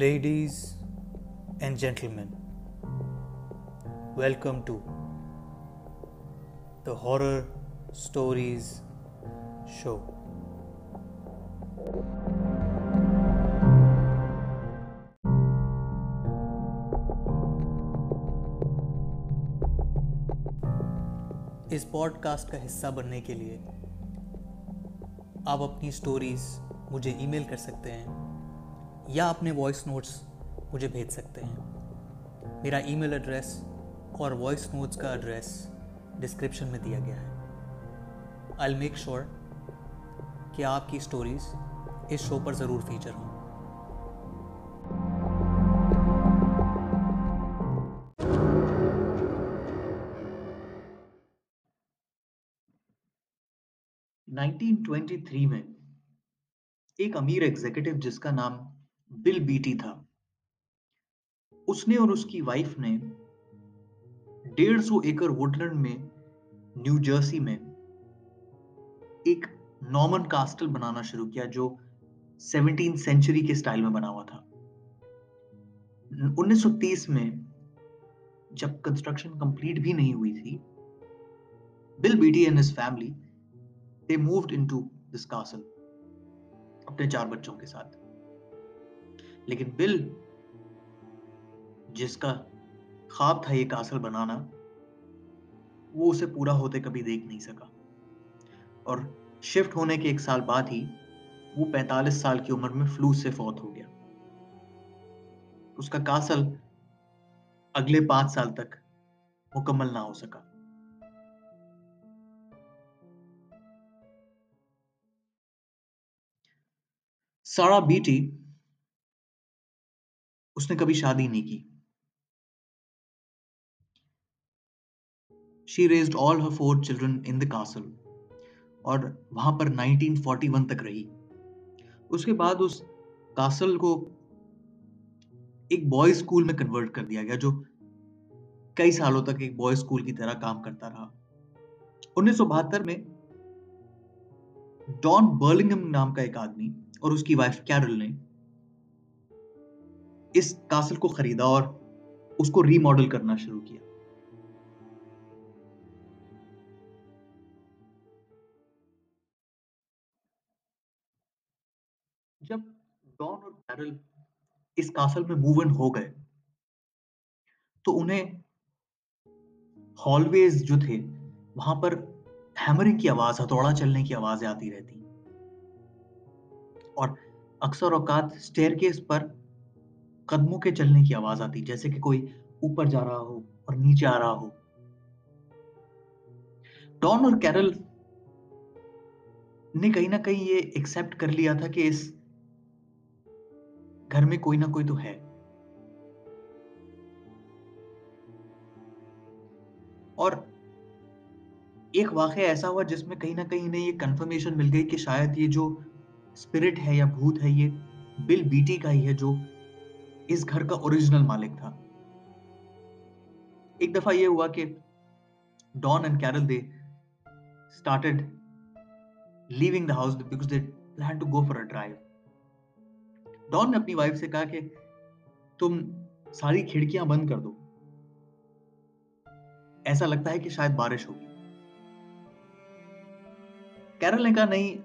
Ladies and gentlemen welcome to the horror stories show us podcast کا حصہ بننے کے لیے آپ اپنی اسٹوریز مجھے ای میل کر سکتے ہیں یا اپنے وائس نوٹس مجھے بھیج سکتے ہیں۔ میرا ای میل ایڈریس اور وائس نوٹس کا ایڈریس ڈسکرپشن میں دیا گیا ہے۔ آئی میک شور کہ آپ کی اسٹوریز اس شو پر ضرور فیچر ہوں۔ نائنٹین ٹوینٹی تھری میں ایک امیر ایگزیکٹو جس کا نام بل بیٹی تھا۔ اس نے اور اس کی وائف نے ڈیڑھ سو ایکر وڈلینڈ میں نیو جرسی میں ایک نارمن کاسٹل بنانا شروع کیا جو سیونٹین سینچری کے سٹائل میں بنا ہوا تھا۔ انیس سو تیس میں جب کنسٹرکشن کمپلیٹ بھی نہیں ہوئی تھی Bill Beatty and his family they moved into this castle اپنے چار بچوں کے ساتھ۔ لیکن بل، جس کا خواب تھا یہ کاسل بنانا، وہ اسے پورا ہوتے کبھی دیکھ نہیں سکا۔ اور شفٹ ہونے کے ایک سال بعد ہی وہ پینتالیس سال کی عمر میں فلو سے فوت ہو گیا۔ اس کا کاسل اگلے پانچ سال تک مکمل نہ ہو سکا۔ سارا بیٹی اس نے کبھی شادی نہیں کی۔ She raised all her four children in the castle اور وہاں پر 1941 تک رہی۔ اس کے بعد اس کاسل کو ایک بوائز اسکول میں کنورٹ کر دیا گیا، جو کئی سالوں تک ایک بوائز اسکول کی طرح کام کرتا رہا۔ انیس سو بہتر میں ڈان برلنگم نام کا ایک آدمی اور اس کی وائف کیرل نے اس کاسل کو خریدا اور اس کو ری ماڈل کرنا شروع کیا۔ جب ڈان اور بیرل اس کاسل میں موون ہو گئے، تو انہیں ہال ویز جو تھے، وہاں پر ہیمرنگ کی آواز، ہتھوڑا چلنے کی آوازیں آتی رہتی۔ اور اکثر اوقات اسٹیئر کیس پر قدموں کے چلنے کی آواز آتی، جیسے کہ کوئی اوپر جا رہا ہو اور نیچے آ رہا ہو۔ ڈان اور کیرل نے کہیں نہ کہیں یہ ایکسپٹ کر لیا تھا کہ اس گھر میں کوئی نہ کوئی تو ہے۔ اور ایک واقعہ ایسا ہوا جس میں کہیں نہ کہیں انہیں یہ کنفرمیشن مل گئی کہ شاید یہ جو اسپرٹ ہے یا بھوت ہے، یہ بل بیٹی کا ہی ہے جو اس گھر کا اوریجنل مالک تھا۔ ایک دفعہ یہ ہوا کہ Don and Carol they started living the house because they plan to go for a drive Don نے اپنی وائف سے کہا کہ تم ساری کھڑکیاں بند کر دو۔ ایسا لگتا ہے کہ شاید بارش ہوگی۔ کیرل نے کہا، نہیں،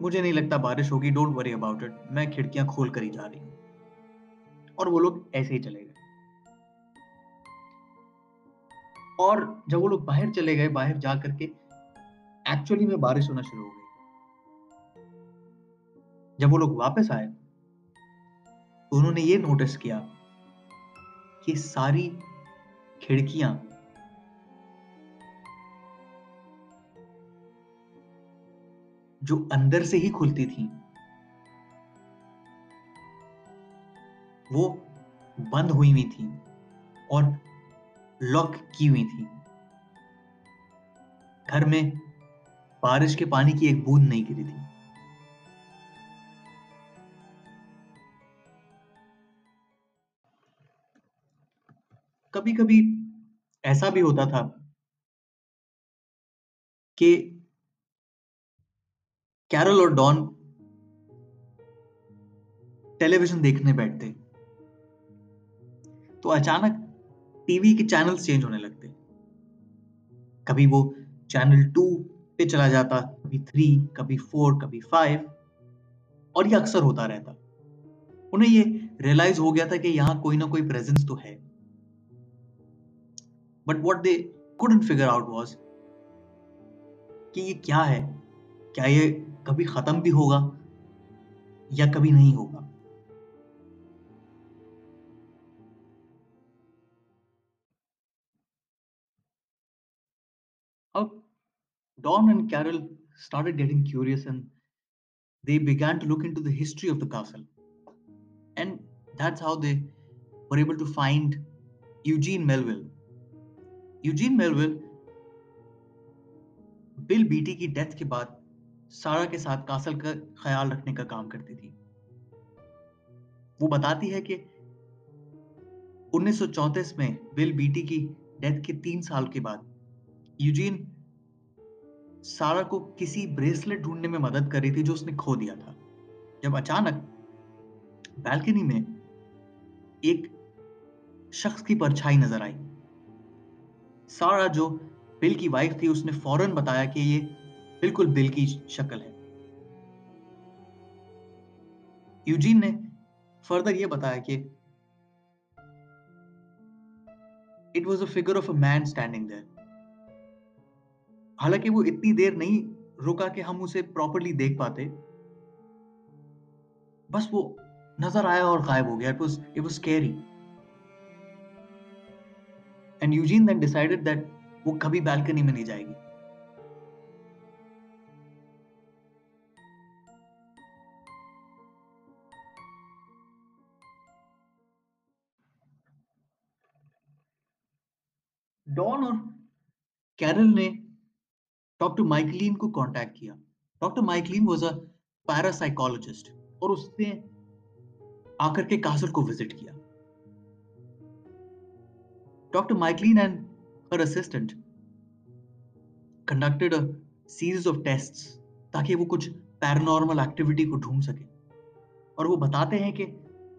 مجھے نہیں لگتا بارش ہوگی ڈونٹ وری اباؤٹ اٹ میں کھڑکیاں کھول کر ہی جا رہی ہوں۔ اور وہ لوگ ایسے ہی چلے گئے۔ اور جب وہ لوگ باہر چلے گئے، باہر جا کر کے ایکچولی میں بارش ہونا شروع ہو گئی۔ جب وہ لوگ واپس آئے تو انہوں نے یہ نوٹس کیا کہ ساری کھڑکیاں جو اندر سے ہی کھلتی تھیں وہ بند ہوئی ہوئی تھیں اور لاک کی ہوئی تھیں۔ گھر میں بارش کے پانی کی ایک بوند نہیں گری تھی۔ کبھی کبھی ایسا بھی ہوتا تھا کہ کیرل اور ڈان ٹیلی ویژن دیکھنے بیٹھتے۔ تو اچانک ٹی وی کے چینل چینج ہونے لگتے۔ کبھی وہ چینل ٹو پہ چلا جاتا، کبھی تھری، کبھی فور، کبھی فائیو، اور یہ اکثر ہوتا رہتا۔ انہیں یہ ریئلائز ہو گیا تھا کہ یہاں کوئی نہ کوئی پریزنس تو ہے۔ But what they couldn't figure out was کہ یہ کیا ہے؟ کیا یہ کبھی ختم بھی ہوگا یا کبھی نہیں ہوگا؟ Don and Carol started getting curious and they began to look into the history of the castle. And that's how they were able to find Eugene Melville. Eugene Melville بل بیٹی کی ڈیتھ کے بعد سارا کے ساتھ کاسل کا خیال رکھنے کا کام کرتی تھی وہ بتاتی ہے کہ انیس سو چونتیس میں بل بیٹی کی ڈیتھ کے تین سال کے بعد یوجین سارا کو کسی بریسلٹ ڈھونڈنے میں مدد کر رہی تھی جو اس نے کھو دیا تھا۔ جب اچانک بالکنی میں ایک شخص کی پرچھائی نظر آئی۔ سارا جو بل کی وائف تھی، اس نے فوراً بتایا کہ یہ بالکل بل کی شکل ہے۔ یوجین نے فردر یہ بتایا کہ it was a figure of a man standing there حالانکہ وہ اتنی دیر نہیں رکا کہ ہم اسے پراپرلی دیکھ پاتے۔ بس وہ نظر آیا اور غائب ہو گیا۔ And Eugene then decided that وہ کبھی بالکنی میں نہیں جائے گی۔ ڈان اور کیرل نے ڈاکٹر مائکلین کو کانٹیکٹ کیا. ڈاکٹر مائکلین واز اے پیراسائیکولوجسٹ اور اس نے آ کر کے کاسل کو وزٹ کیا. Doctor McLean and her assistant conducted series of test تاکہ وہ کچھ پیرانارمل ایکٹیویٹی کو ڈھونڈ سکے. اور وہ بتاتے ہیں کہ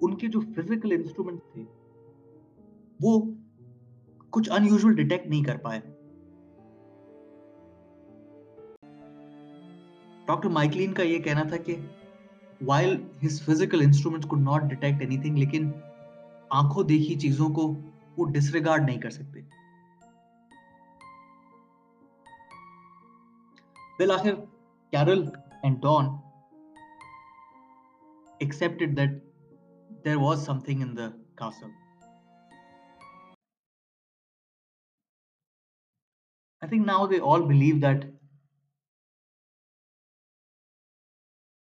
ان کے جو فزیکل انسٹرومنٹ تھے وہ کچھ ان یوزول ڈیٹیکٹ نہیں کر پائے. ڈاکٹر مائکلین کا یہ کہنا تھا کہ وائل ہز فزیکل انسٹرومنٹس کو ناٹ ڈیٹیکٹ اینی تھنگ لیکن آنکھوں دیکھی چیزوں کو وہ ڈس ریگارڈ نہیں کر سکتے۔ بالآخر، Carol and Don accepted that there was something in the castle I think now they all believe that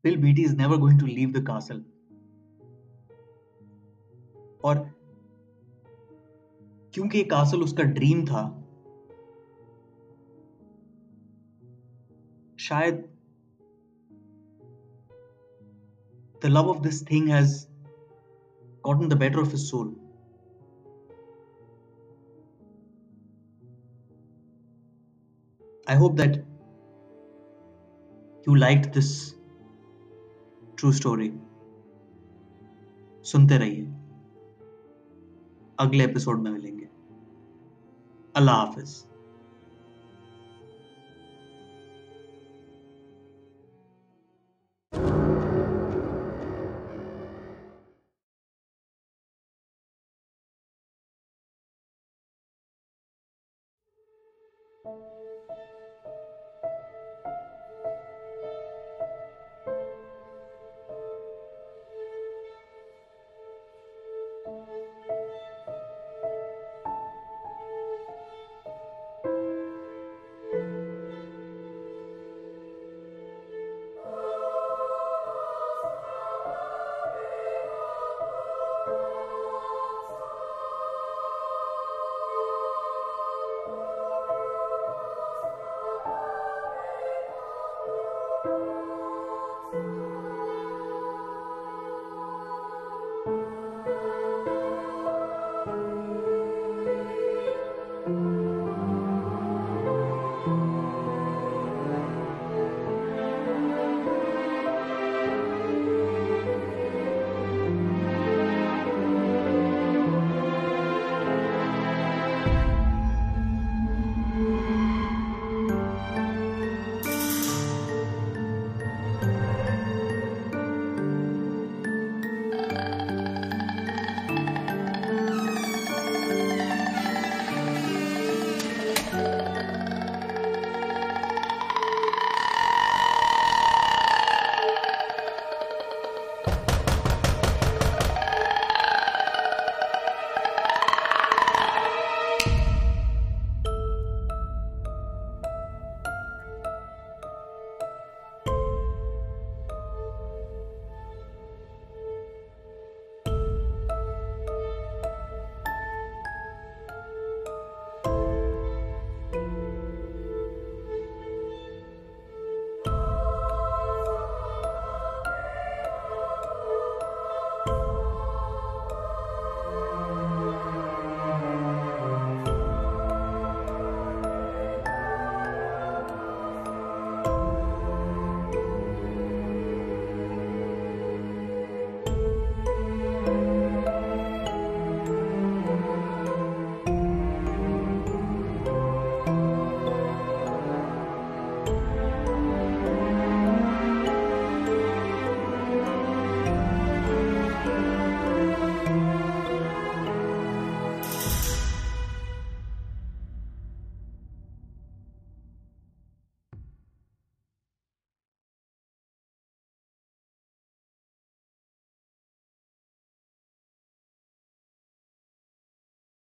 Bill Beatty is never going to leave the castle. اور کیونکہ یہ کاسل اس کا ڈریم تھا، شاید the love of this thing has gotten the better of his soul I hope that you like this true story سنتے رہیے. اگلے ایپیسوڈ میں ملیں گے. اللہ حافظ.